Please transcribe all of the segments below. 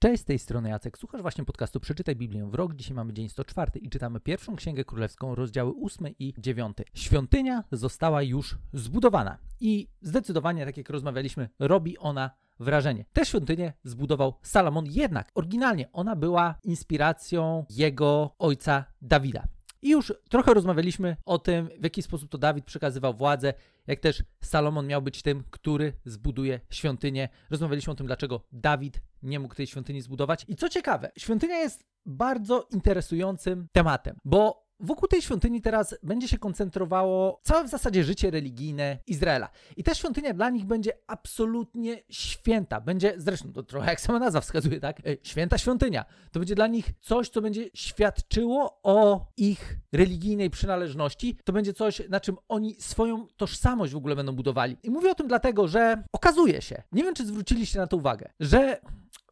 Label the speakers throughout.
Speaker 1: Cześć, z tej strony Jacek. Słuchasz właśnie podcastu Przeczytaj Biblię w rok. Dzisiaj mamy dzień 104 i czytamy pierwszą Księgę Królewską, rozdziały 8 i 9. Świątynia została już zbudowana i zdecydowanie, tak jak rozmawialiśmy, robi ona wrażenie. Tę świątynię zbudował Salomon, jednak oryginalnie ona była inspiracją jego ojca Dawida. I już trochę rozmawialiśmy o tym, w jaki sposób to Dawid przekazywał władzę, jak też Salomon miał być tym, który zbuduje świątynię. Rozmawialiśmy o tym, dlaczego Dawid nie mógł tej świątyni zbudować. I co ciekawe, świątynia jest bardzo interesującym tematem, bo Wokół tej świątyni teraz będzie się koncentrowało całe w zasadzie życie religijne Izraela. I ta świątynia dla nich będzie absolutnie święta. Będzie, zresztą to trochę jak sama nazwa wskazuje, tak? E, święta świątynia. To będzie dla nich coś, co będzie świadczyło o ich religijnej przynależności. To będzie coś, na czym oni swoją tożsamość w ogóle będą budowali. I mówię o tym dlatego, że okazuje się, nie wiem czy zwróciliście na to uwagę, że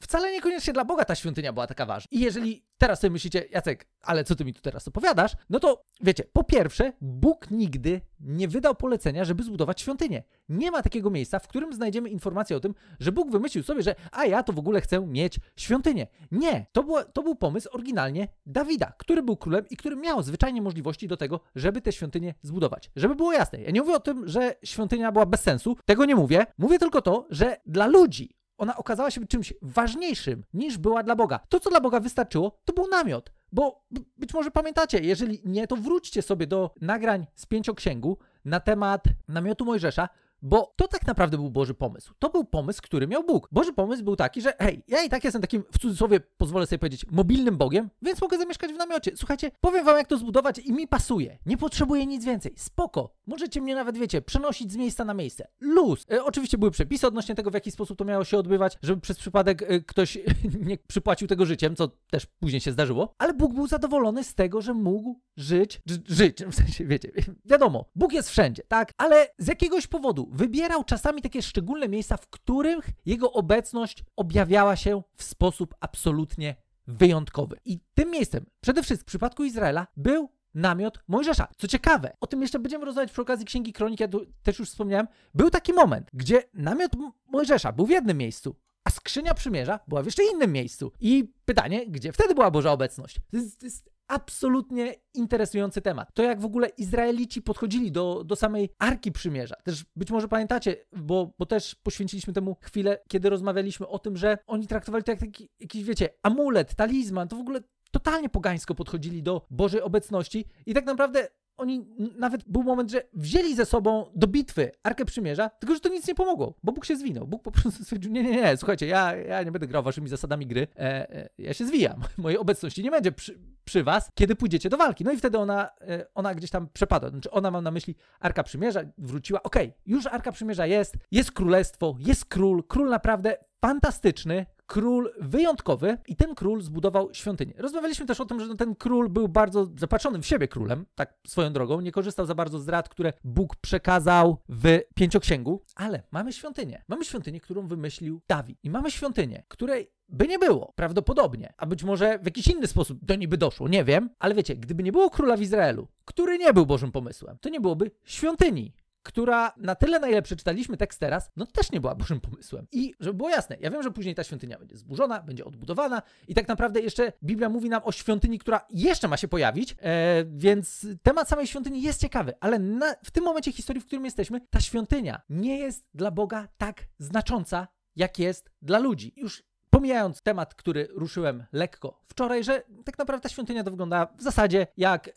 Speaker 1: wcale niekoniecznie dla Boga ta świątynia była taka ważna. I jeżeli teraz sobie myślicie, Jacek, ale co ty mi tu teraz opowiadasz? No to wiecie, po pierwsze, Bóg nigdy nie wydał polecenia, żeby zbudować świątynię. Nie ma takiego miejsca, w którym znajdziemy informację o tym, że Bóg wymyślił sobie, że a ja to w ogóle chcę mieć świątynię. Nie, to, było, to był pomysł oryginalnie Dawida, który był królem i który miał zwyczajnie możliwości do tego, żeby tę świątynię zbudować. Żeby było jasne, ja nie mówię o tym, że świątynia była bez sensu, tego nie mówię. Mówię tylko to, że dla ludzi, ona okazała się czymś ważniejszym niż była dla Boga. To, co dla Boga wystarczyło, to był namiot. Bo być może pamiętacie, jeżeli nie, to wróćcie sobie do nagrań z pięcioksięgu na temat namiotu Mojżesza, bo to tak naprawdę był Boży pomysł. To był pomysł, który miał Bóg. Boży pomysł był taki, że hej, ja i tak jestem takim, w cudzysłowie pozwolę sobie powiedzieć, mobilnym Bogiem, więc mogę zamieszkać w namiocie. Słuchajcie, powiem wam jak to zbudować i mi pasuje. Nie potrzebuję nic więcej. Spoko. Możecie mnie nawet, wiecie, przenosić z miejsca na miejsce. Luz. E, oczywiście były przepisy odnośnie tego, w jaki sposób to miało się odbywać, żeby przez przypadek e, ktoś nie przypłacił tego życiem, co też później się zdarzyło, ale Bóg był zadowolony z tego, że mógł żyć, żyć, w sensie, wiecie, wiadomo, Bóg jest wszędzie, tak? Ale z jakiegoś powodu wybierał czasami takie szczególne miejsca, w których jego obecność objawiała się w sposób absolutnie wyjątkowy. I tym miejscem, przede wszystkim w przypadku Izraela, był namiot Mojżesza. Co ciekawe, o tym jeszcze będziemy rozmawiać przy okazji Księgi Kronik, ja tu też już wspomniałem, był taki moment, gdzie namiot Mojżesza był w jednym miejscu, a skrzynia przymierza była w jeszcze innym miejscu. I pytanie, gdzie wtedy była Boża obecność? To jest, to jest absolutnie interesujący temat. To jak w ogóle Izraelici podchodzili do, do samej Arki Przymierza. Też być może pamiętacie, bo, bo też poświęciliśmy temu chwilę, kiedy rozmawialiśmy o tym, że oni traktowali to jak taki, jakiś, wiecie, amulet, talizman, to w ogóle totalnie pogańsko podchodzili do Bożej obecności i tak naprawdę oni nawet był moment, że wzięli ze sobą do bitwy Arkę Przymierza, tylko że to nic nie pomogło, bo Bóg się zwinął. Bóg po prostu stwierdził, nie, nie, nie, słuchajcie, ja, ja nie będę grał waszymi zasadami gry, e, e, ja się zwijam. Mojej obecności nie będzie przy, przy, was, kiedy pójdziecie do walki. No i wtedy ona, e, ona gdzieś tam przepadła. Znaczy ona, mam na myśli, Arka Przymierza wróciła, okej, okay, już Arka Przymierza jest, jest królestwo, jest król, król naprawdę fantastyczny, król wyjątkowy i ten król zbudował świątynię. Rozmawialiśmy też o tym, że ten król był bardzo zapatrzonym w siebie królem, tak swoją drogą, nie korzystał za bardzo z rad, które Bóg przekazał w pięcioksięgu, ale mamy świątynię. Mamy świątynię, którą wymyślił Dawid i mamy świątynię, której by nie było, prawdopodobnie, a być może w jakiś inny sposób do niej by doszło, nie wiem, ale wiecie, gdyby nie było króla w Izraelu, który nie był Bożym pomysłem, to nie byłoby świątyni która na tyle, na ile przeczytaliśmy tekst teraz, no też nie była Bożym pomysłem. I żeby było jasne, ja wiem, że później ta świątynia będzie zburzona, będzie odbudowana i tak naprawdę jeszcze Biblia mówi nam o świątyni, która jeszcze ma się pojawić, e, więc temat samej świątyni jest ciekawy, ale na, w tym momencie historii, w którym jesteśmy, ta świątynia nie jest dla Boga tak znacząca, jak jest dla ludzi. Już Pomijając temat, który ruszyłem lekko wczoraj, że tak naprawdę ta świątynia to wygląda w zasadzie jak e,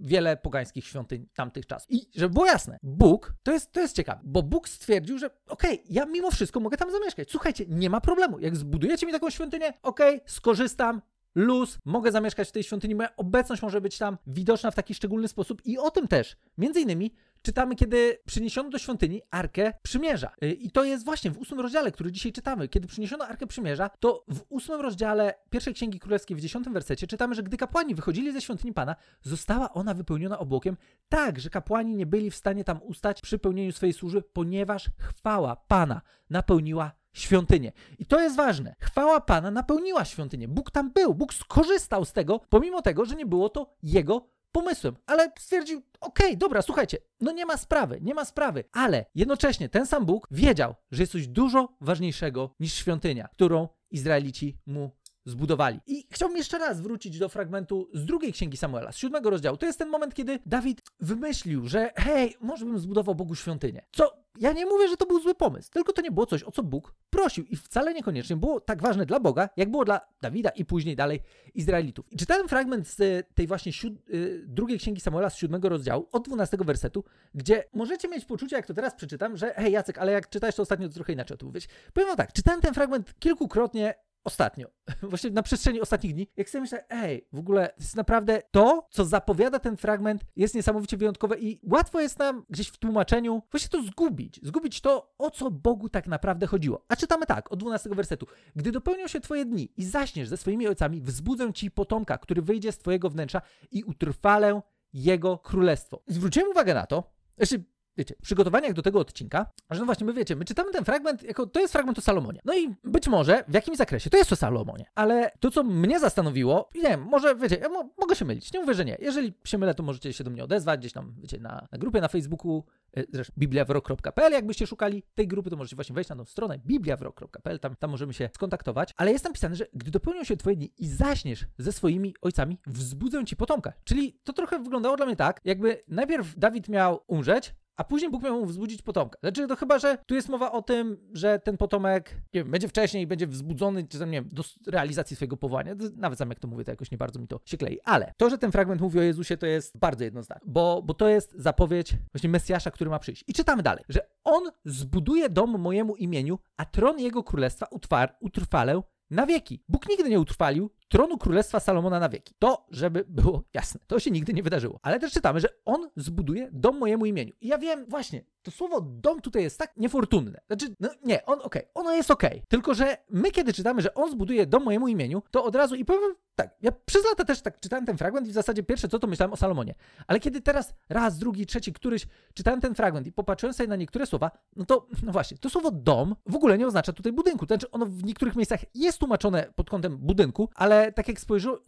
Speaker 1: wiele pogańskich świątyń tamtych czasów. I żeby było jasne, Bóg, to jest, to jest ciekawe, bo Bóg stwierdził, że okej, okay, ja mimo wszystko mogę tam zamieszkać. Słuchajcie, nie ma problemu. Jak zbudujecie mi taką świątynię, okej, okay, skorzystam, luz, mogę zamieszkać w tej świątyni, moja obecność może być tam widoczna w taki szczególny sposób i o tym też, między innymi, czytamy, kiedy przyniesiono do świątyni Arkę Przymierza. Y, I to jest właśnie w ósmym rozdziale, który dzisiaj czytamy. Kiedy przyniesiono Arkę Przymierza, to w ósmym rozdziale pierwszej Księgi Królewskiej w dziesiątym wersecie czytamy, że gdy kapłani wychodzili ze świątyni Pana, została ona wypełniona obłokiem tak, że kapłani nie byli w stanie tam ustać przy pełnieniu swojej służby, ponieważ chwała Pana napełniła świątynię. I to jest ważne. Chwała Pana napełniła świątynię. Bóg tam był, Bóg skorzystał z tego, pomimo tego, że nie było to jego pomysłem, ale stwierdził, okej, okay, dobra, słuchajcie, no nie ma sprawy, nie ma sprawy, ale jednocześnie ten sam Bóg wiedział, że jest coś dużo ważniejszego niż świątynia, którą Izraelici mu zbudowali. I chciałbym jeszcze raz wrócić do fragmentu z drugiej księgi Samuela, z siódmego rozdziału. To jest ten moment, kiedy Dawid wymyślił, że hej, może bym zbudował Bogu świątynię. Co ja nie mówię, że to był zły pomysł, tylko to nie było coś, o co Bóg prosił i wcale niekoniecznie było tak ważne dla Boga, jak było dla Dawida i później dalej Izraelitów. I czytałem fragment z tej właśnie y, drugiej księgi Samuela z siódmego rozdziału, od 12 wersetu, gdzie możecie mieć poczucie, jak to teraz przeczytam, że hej Jacek, ale jak czytałeś to ostatnio, to trochę inaczej o tym mówić. Powiem tak, czytałem ten fragment kilkukrotnie ostatnio, właśnie na przestrzeni ostatnich dni, jak sobie myślę, ej, w ogóle jest naprawdę to, co zapowiada ten fragment, jest niesamowicie wyjątkowe i łatwo jest nam gdzieś w tłumaczeniu właśnie to zgubić. Zgubić to, o co Bogu tak naprawdę chodziło. A czytamy tak, od 12 wersetu. Gdy dopełnią się twoje dni i zaśniesz ze swoimi ojcami, wzbudzę ci potomka, który wyjdzie z twojego wnętrza i utrwalę jego królestwo. Zwróciłem uwagę na to, znaczy wiecie, przygotowaniach do tego odcinka, że no właśnie, my wiecie, my czytamy ten fragment, jako to jest fragment o Salomonie. No i być może w jakimś zakresie to jest o Salomonie, ale to, co mnie zastanowiło, nie wiem, może wiecie, ja mo mogę się mylić, nie mówię, że nie. Jeżeli się mylę, to możecie się do mnie odezwać gdzieś tam, wiecie, na, na grupie na Facebooku, e, zresztą bibliawrok.pl, jakbyście szukali tej grupy, to możecie właśnie wejść na tą stronę bibliawrok.pl, tam, tam możemy się skontaktować, ale jest napisane, że gdy dopełnią się twoje dni i zaśniesz ze swoimi ojcami, wzbudzę ci potomka. Czyli to trochę wyglądało dla mnie tak, jakby najpierw Dawid miał umrzeć, a później Bóg miał mu wzbudzić potomka. Znaczy, to chyba, że tu jest mowa o tym, że ten potomek nie wiem, będzie wcześniej, będzie wzbudzony, czy tam, nie wiem, do realizacji swojego powołania. Nawet sam jak to mówię, to jakoś nie bardzo mi to się klei. Ale to, że ten fragment mówi o Jezusie, to jest bardzo jednoznaczne, bo, bo to jest zapowiedź właśnie Mesjasza, który ma przyjść. I czytamy dalej, że On zbuduje dom mojemu imieniu, a tron Jego królestwa utwar, utrwalę na wieki. Bóg nigdy nie utrwalił tronu królestwa Salomona na wieki. To, żeby było jasne, to się nigdy nie wydarzyło. Ale też czytamy, że on zbuduje dom mojemu imieniu. I ja wiem, właśnie, to słowo dom tutaj jest tak niefortunne. Znaczy, no nie, on okej, okay, ono jest okej. Okay. Tylko, że my kiedy czytamy, że on zbuduje dom mojemu imieniu, to od razu i powiem tak, ja przez lata też tak czytałem ten fragment i w zasadzie pierwsze co to myślałem o Salomonie. Ale kiedy teraz raz, drugi, trzeci, któryś czytałem ten fragment i popatrzyłem sobie na niektóre słowa, no to, no właśnie, to słowo dom w ogóle nie oznacza tutaj budynku. Znaczy ono w niektórych miejscach jest tłumaczone pod kątem budynku, ale tak jak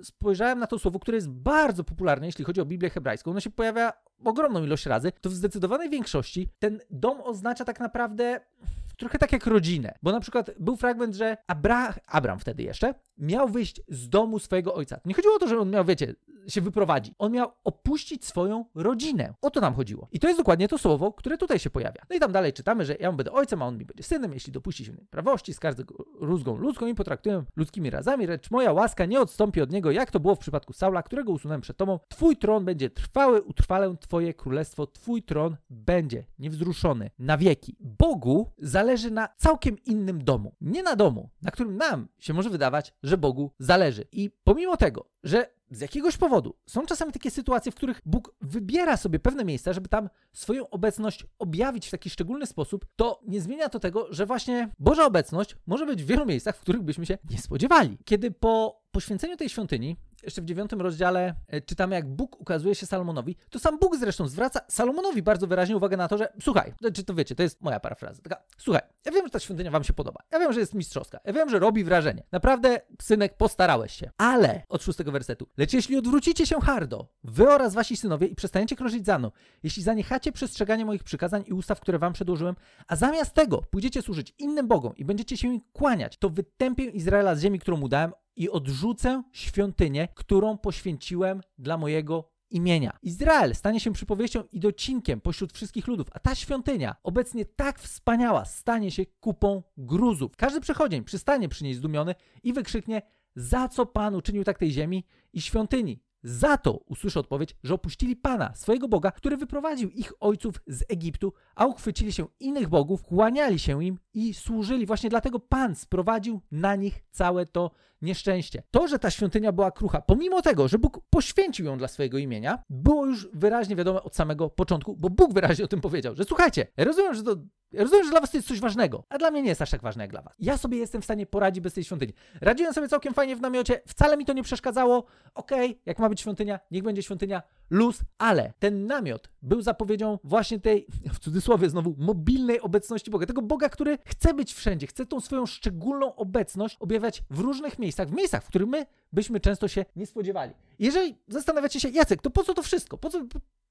Speaker 1: spojrzałem na to słowo, które jest bardzo popularne, jeśli chodzi o Biblię hebrajską, ono się pojawia ogromną ilość razy, to w zdecydowanej większości ten dom oznacza tak naprawdę trochę tak jak rodzinę. Bo na przykład był fragment, że Abra Abram wtedy jeszcze miał wyjść z domu swojego ojca. Nie chodziło o to, że on miał, wiecie, się wyprowadzić. On miał opuścić swoją rodzinę. O to nam chodziło. I to jest dokładnie to słowo, które tutaj się pojawia. No i tam dalej czytamy, że ja będę ojcem, a on mi będzie synem, jeśli dopuści się prawości, skardzę go rózgą ludzką i potraktuję ludzkimi razami, lecz moja łaska nie odstąpi od niego, jak to było w przypadku Saula, którego usunąłem przed tobą. Twój tron będzie trwały, utrwalę twoje królestwo, twój tron będzie niewzruszony na wieki. Bogu zależy na całkiem innym domu. Nie na domu, na którym nam się może wydawać, że Bogu zależy. I pomimo tego, że z jakiegoś powodu są czasami takie sytuacje, w których Bóg wybiera sobie pewne miejsca, żeby tam swoją obecność objawić w taki szczególny sposób, to nie zmienia to tego, że właśnie Boża obecność może być w wielu miejscach, w których byśmy się nie spodziewali. Kiedy po poświęceniu tej świątyni jeszcze w dziewiątym rozdziale e, czytamy, jak Bóg ukazuje się Salomonowi. To sam Bóg zresztą zwraca Salomonowi bardzo wyraźnie uwagę na to, że słuchaj, czy to wiecie, to jest moja parafraza. Taka, słuchaj, ja wiem, że ta świątynia wam się podoba. Ja wiem, że jest mistrzowska. Ja wiem, że robi wrażenie. Naprawdę, synek, postarałeś się. Ale, od szóstego wersetu, lecz jeśli odwrócicie się hardo, wy oraz wasi synowie i przestaniecie krążyć za mną, jeśli zaniechacie przestrzegania moich przykazań i ustaw, które wam przedłożyłem, a zamiast tego pójdziecie służyć innym bogom i będziecie się im kłaniać, to wytępię Izraela z ziemi, którą mu dałem i odrzucę świątynię, którą poświęciłem dla mojego imienia. Izrael stanie się przypowieścią i docinkiem pośród wszystkich ludów, a ta świątynia, obecnie tak wspaniała, stanie się kupą gruzów. Każdy przechodzień przystanie przy niej zdumiony i wykrzyknie, za co Pan uczynił tak tej ziemi i świątyni. Za to usłyszę odpowiedź, że opuścili Pana, swojego Boga, który wyprowadził ich ojców z Egiptu, a uchwycili się innych bogów, kłaniali się im i służyli. Właśnie dlatego Pan sprowadził na nich całe to nieszczęście. To, że ta świątynia była krucha, pomimo tego, że Bóg poświęcił ją dla swojego imienia, było już wyraźnie wiadome od samego początku, bo Bóg wyraźnie o tym powiedział, że słuchajcie, rozumiem, że to Ja rozumiem, że dla was to jest coś ważnego, a dla mnie nie jest aż tak ważne jak dla was. Ja sobie jestem w stanie poradzić bez tej świątyni. Radziłem sobie całkiem fajnie w namiocie, wcale mi to nie przeszkadzało. Okej, okay, jak ma być świątynia, niech będzie świątynia, luz, ale ten namiot był zapowiedzią właśnie tej, w cudzysłowie znowu, mobilnej obecności Boga. Tego Boga, który chce być wszędzie, chce tą swoją szczególną obecność objawiać w różnych miejscach, w miejscach, w których my byśmy często się nie spodziewali. Jeżeli zastanawiacie się, Jacek, to po co to wszystko? Po co,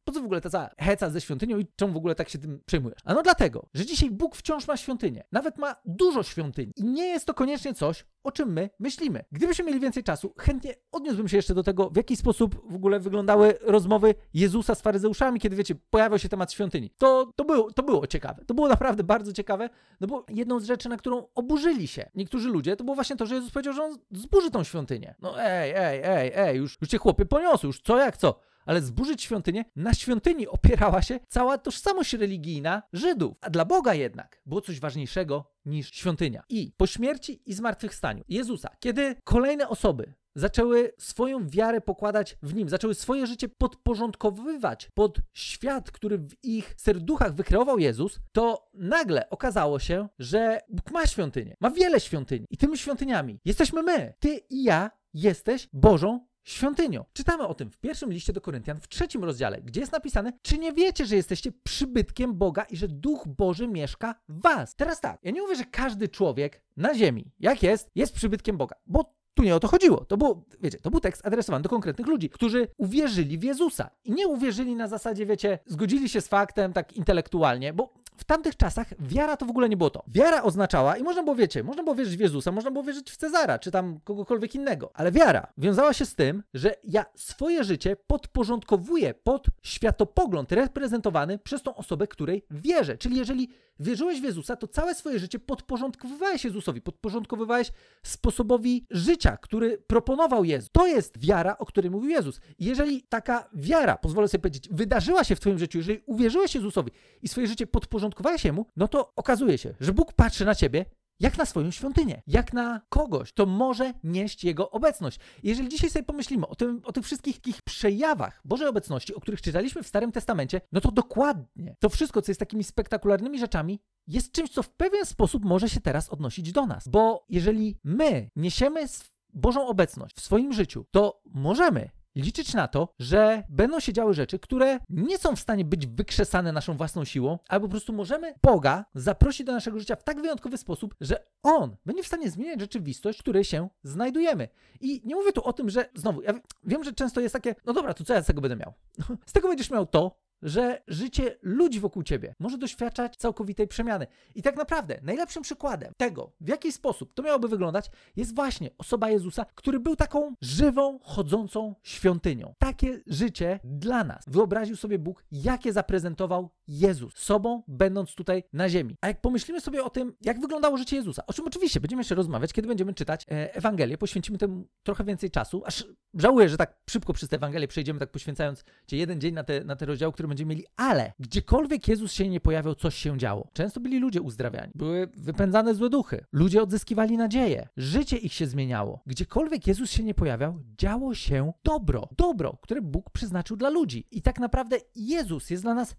Speaker 1: po co w ogóle ta cała heca ze świątynią i czemu w ogóle tak się tym przejmujesz? A no dlatego, że dzisiaj Bóg wciąż ma świątynię. Nawet ma dużo świątyń. I nie jest to koniecznie coś, o czym my myślimy. Gdybyśmy mieli więcej czasu, chętnie odniósłbym się jeszcze do tego, w jaki sposób w ogóle wyglądały rozmowy Jezusa z faryzeuszami, kiedy wiecie, pojawiał się temat świątyni. To, to, było, to było ciekawe. To było naprawdę bardzo ciekawe, no bo jedną z rzeczy, na którą oburzyli się niektórzy ludzie, to było właśnie to, że Jezus powiedział, że on zburzy tą świątynię. No ej, ej, ej, ej, już, już cię chłopie poniosły, już co jak co ale zburzyć świątynię, na świątyni opierała się cała tożsamość religijna Żydów. A dla Boga jednak było coś ważniejszego niż świątynia. I po śmierci i zmartwychwstaniu Jezusa, kiedy kolejne osoby zaczęły swoją wiarę pokładać w nim, zaczęły swoje życie podporządkowywać pod świat, który w ich serduchach wykreował Jezus, to nagle okazało się, że Bóg ma świątynię, ma wiele świątyni i tymi świątyniami jesteśmy my. Ty i ja jesteś Bożą świątynią. Czytamy o tym w pierwszym liście do Koryntian, w trzecim rozdziale, gdzie jest napisane, czy nie wiecie, że jesteście przybytkiem Boga i że Duch Boży mieszka w was. Teraz tak, ja nie mówię, że każdy człowiek na ziemi, jak jest, jest przybytkiem Boga, bo tu nie o to chodziło. To, było, wiecie, to był tekst adresowany do konkretnych ludzi, którzy uwierzyli w Jezusa. I nie uwierzyli na zasadzie, wiecie, zgodzili się z faktem tak intelektualnie, bo w tamtych czasach wiara to w ogóle nie było to. Wiara oznaczała, i można było, wiecie, można było wierzyć w Jezusa, można było wierzyć w Cezara, czy tam kogokolwiek innego, ale wiara wiązała się z tym, że ja swoje życie podporządkowuję pod światopogląd reprezentowany przez tą osobę, której wierzę. Czyli jeżeli wierzyłeś w Jezusa, to całe swoje życie podporządkowywałeś Jezusowi, podporządkowywałeś sposobowi życia, który proponował Jezus. To jest wiara, o której mówił Jezus. Jeżeli taka wiara, pozwolę sobie powiedzieć, wydarzyła się w Twoim życiu, jeżeli uwierzyłeś Jezusowi i swoje życie podporządkowałeś Jemu, no to okazuje się, że Bóg patrzy na Ciebie jak na swoją świątynię, jak na kogoś, to może nieść Jego obecność. Jeżeli dzisiaj sobie pomyślimy o, tym, o tych wszystkich takich przejawach Bożej obecności, o których czytaliśmy w Starym Testamencie, no to dokładnie to wszystko, co jest takimi spektakularnymi rzeczami, jest czymś, co w pewien sposób może się teraz odnosić do nas. Bo jeżeli my niesiemy Bożą obecność w swoim życiu, to możemy liczyć na to, że będą się działy rzeczy, które nie są w stanie być wykrzesane naszą własną siłą, albo po prostu możemy Boga zaprosić do naszego życia w tak wyjątkowy sposób, że On będzie w stanie zmieniać rzeczywistość, w której się znajdujemy. I nie mówię tu o tym, że znowu, ja wiem, że często jest takie, no dobra, to co ja z tego będę miał? z tego będziesz miał to, że życie ludzi wokół ciebie może doświadczać całkowitej przemiany. I tak naprawdę najlepszym przykładem tego, w jaki sposób to miałoby wyglądać, jest właśnie osoba Jezusa, który był taką żywą, chodzącą świątynią. Takie życie dla nas wyobraził sobie Bóg, jakie zaprezentował Jezus sobą, będąc tutaj na ziemi. A jak pomyślimy sobie o tym, jak wyglądało życie Jezusa, o czym oczywiście będziemy jeszcze rozmawiać, kiedy będziemy czytać e, Ewangelię, poświęcimy temu trochę więcej czasu, aż żałuję, że tak szybko przez tę Ewangelię przejdziemy, tak poświęcając Cię jeden dzień na te, na te rozdziały, które będziemy mieli, ale gdziekolwiek Jezus się nie pojawiał, coś się działo. Często byli ludzie uzdrawiani, były wypędzane złe duchy, ludzie odzyskiwali nadzieję, życie ich się zmieniało. Gdziekolwiek Jezus się nie pojawiał, działo się dobro. Dobro, które Bóg przeznaczył dla ludzi. I tak naprawdę Jezus jest dla nas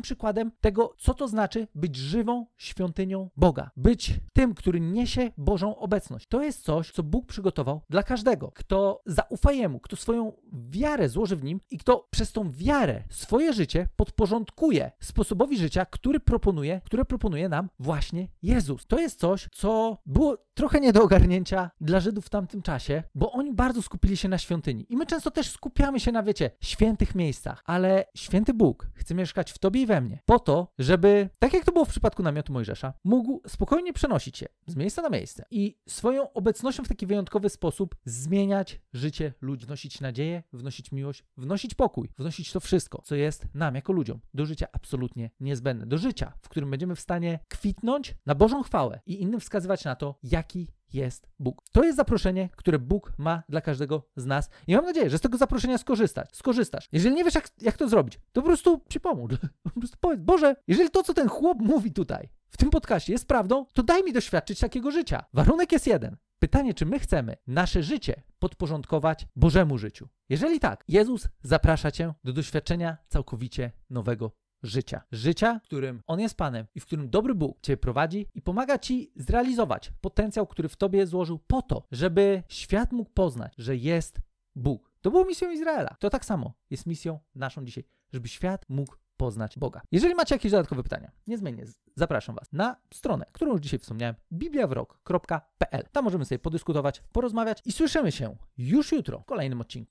Speaker 1: najlepszym przykładem tego, co to znaczy być żywą świątynią Boga. Być tym, który niesie Bożą obecność. To jest coś, co Bóg przygotował dla każdego, kto zaufa Jemu, kto swoją wiarę złoży w Nim i kto przez tą wiarę swoje życie podporządkuje sposobowi życia, który proponuje, które proponuje nam właśnie Jezus. To jest coś, co było trochę nie do ogarnięcia dla Żydów w tamtym czasie, bo oni bardzo skupili się na świątyni. I my często też skupiamy się na, wiecie, świętych miejscach, ale święty Bóg chce mieszkać w tobie i we mnie, po to, żeby, tak jak to było w przypadku namiotu Mojżesza, mógł spokojnie przenosić się z miejsca na miejsce i swoją obecnością w taki wyjątkowy sposób zmieniać życie ludzi, wnosić nadzieję, wnosić miłość, wnosić pokój, wnosić to wszystko, co jest nam jako ludziom do życia absolutnie niezbędne. Do życia, w którym będziemy w stanie kwitnąć na Bożą chwałę i innym wskazywać na to, jaki jest Bóg. To jest zaproszenie, które Bóg ma dla każdego z nas i mam nadzieję, że z tego zaproszenia skorzystać. Skorzystasz. Jeżeli nie wiesz, jak, jak to zrobić, to po prostu ci pomóż. Po prostu powiedz, Boże, jeżeli to, co ten chłop mówi tutaj, w tym podcaście jest prawdą, to daj mi doświadczyć takiego życia. Warunek jest jeden. Pytanie, czy my chcemy nasze życie podporządkować Bożemu życiu? Jeżeli tak, Jezus zaprasza cię do doświadczenia całkowicie nowego życia. Życia, w którym On jest Panem i w którym dobry Bóg Cię prowadzi i pomaga Ci zrealizować potencjał, który w Tobie złożył po to, żeby świat mógł poznać, że jest Bóg. To było misją Izraela. To tak samo jest misją naszą dzisiaj, żeby świat mógł poznać Boga. Jeżeli macie jakieś dodatkowe pytania, niezmiennie zapraszam Was na stronę, którą już dzisiaj wspomniałem, bibliawrok.pl. Tam możemy sobie podyskutować, porozmawiać i słyszymy się już jutro w kolejnym odcinku.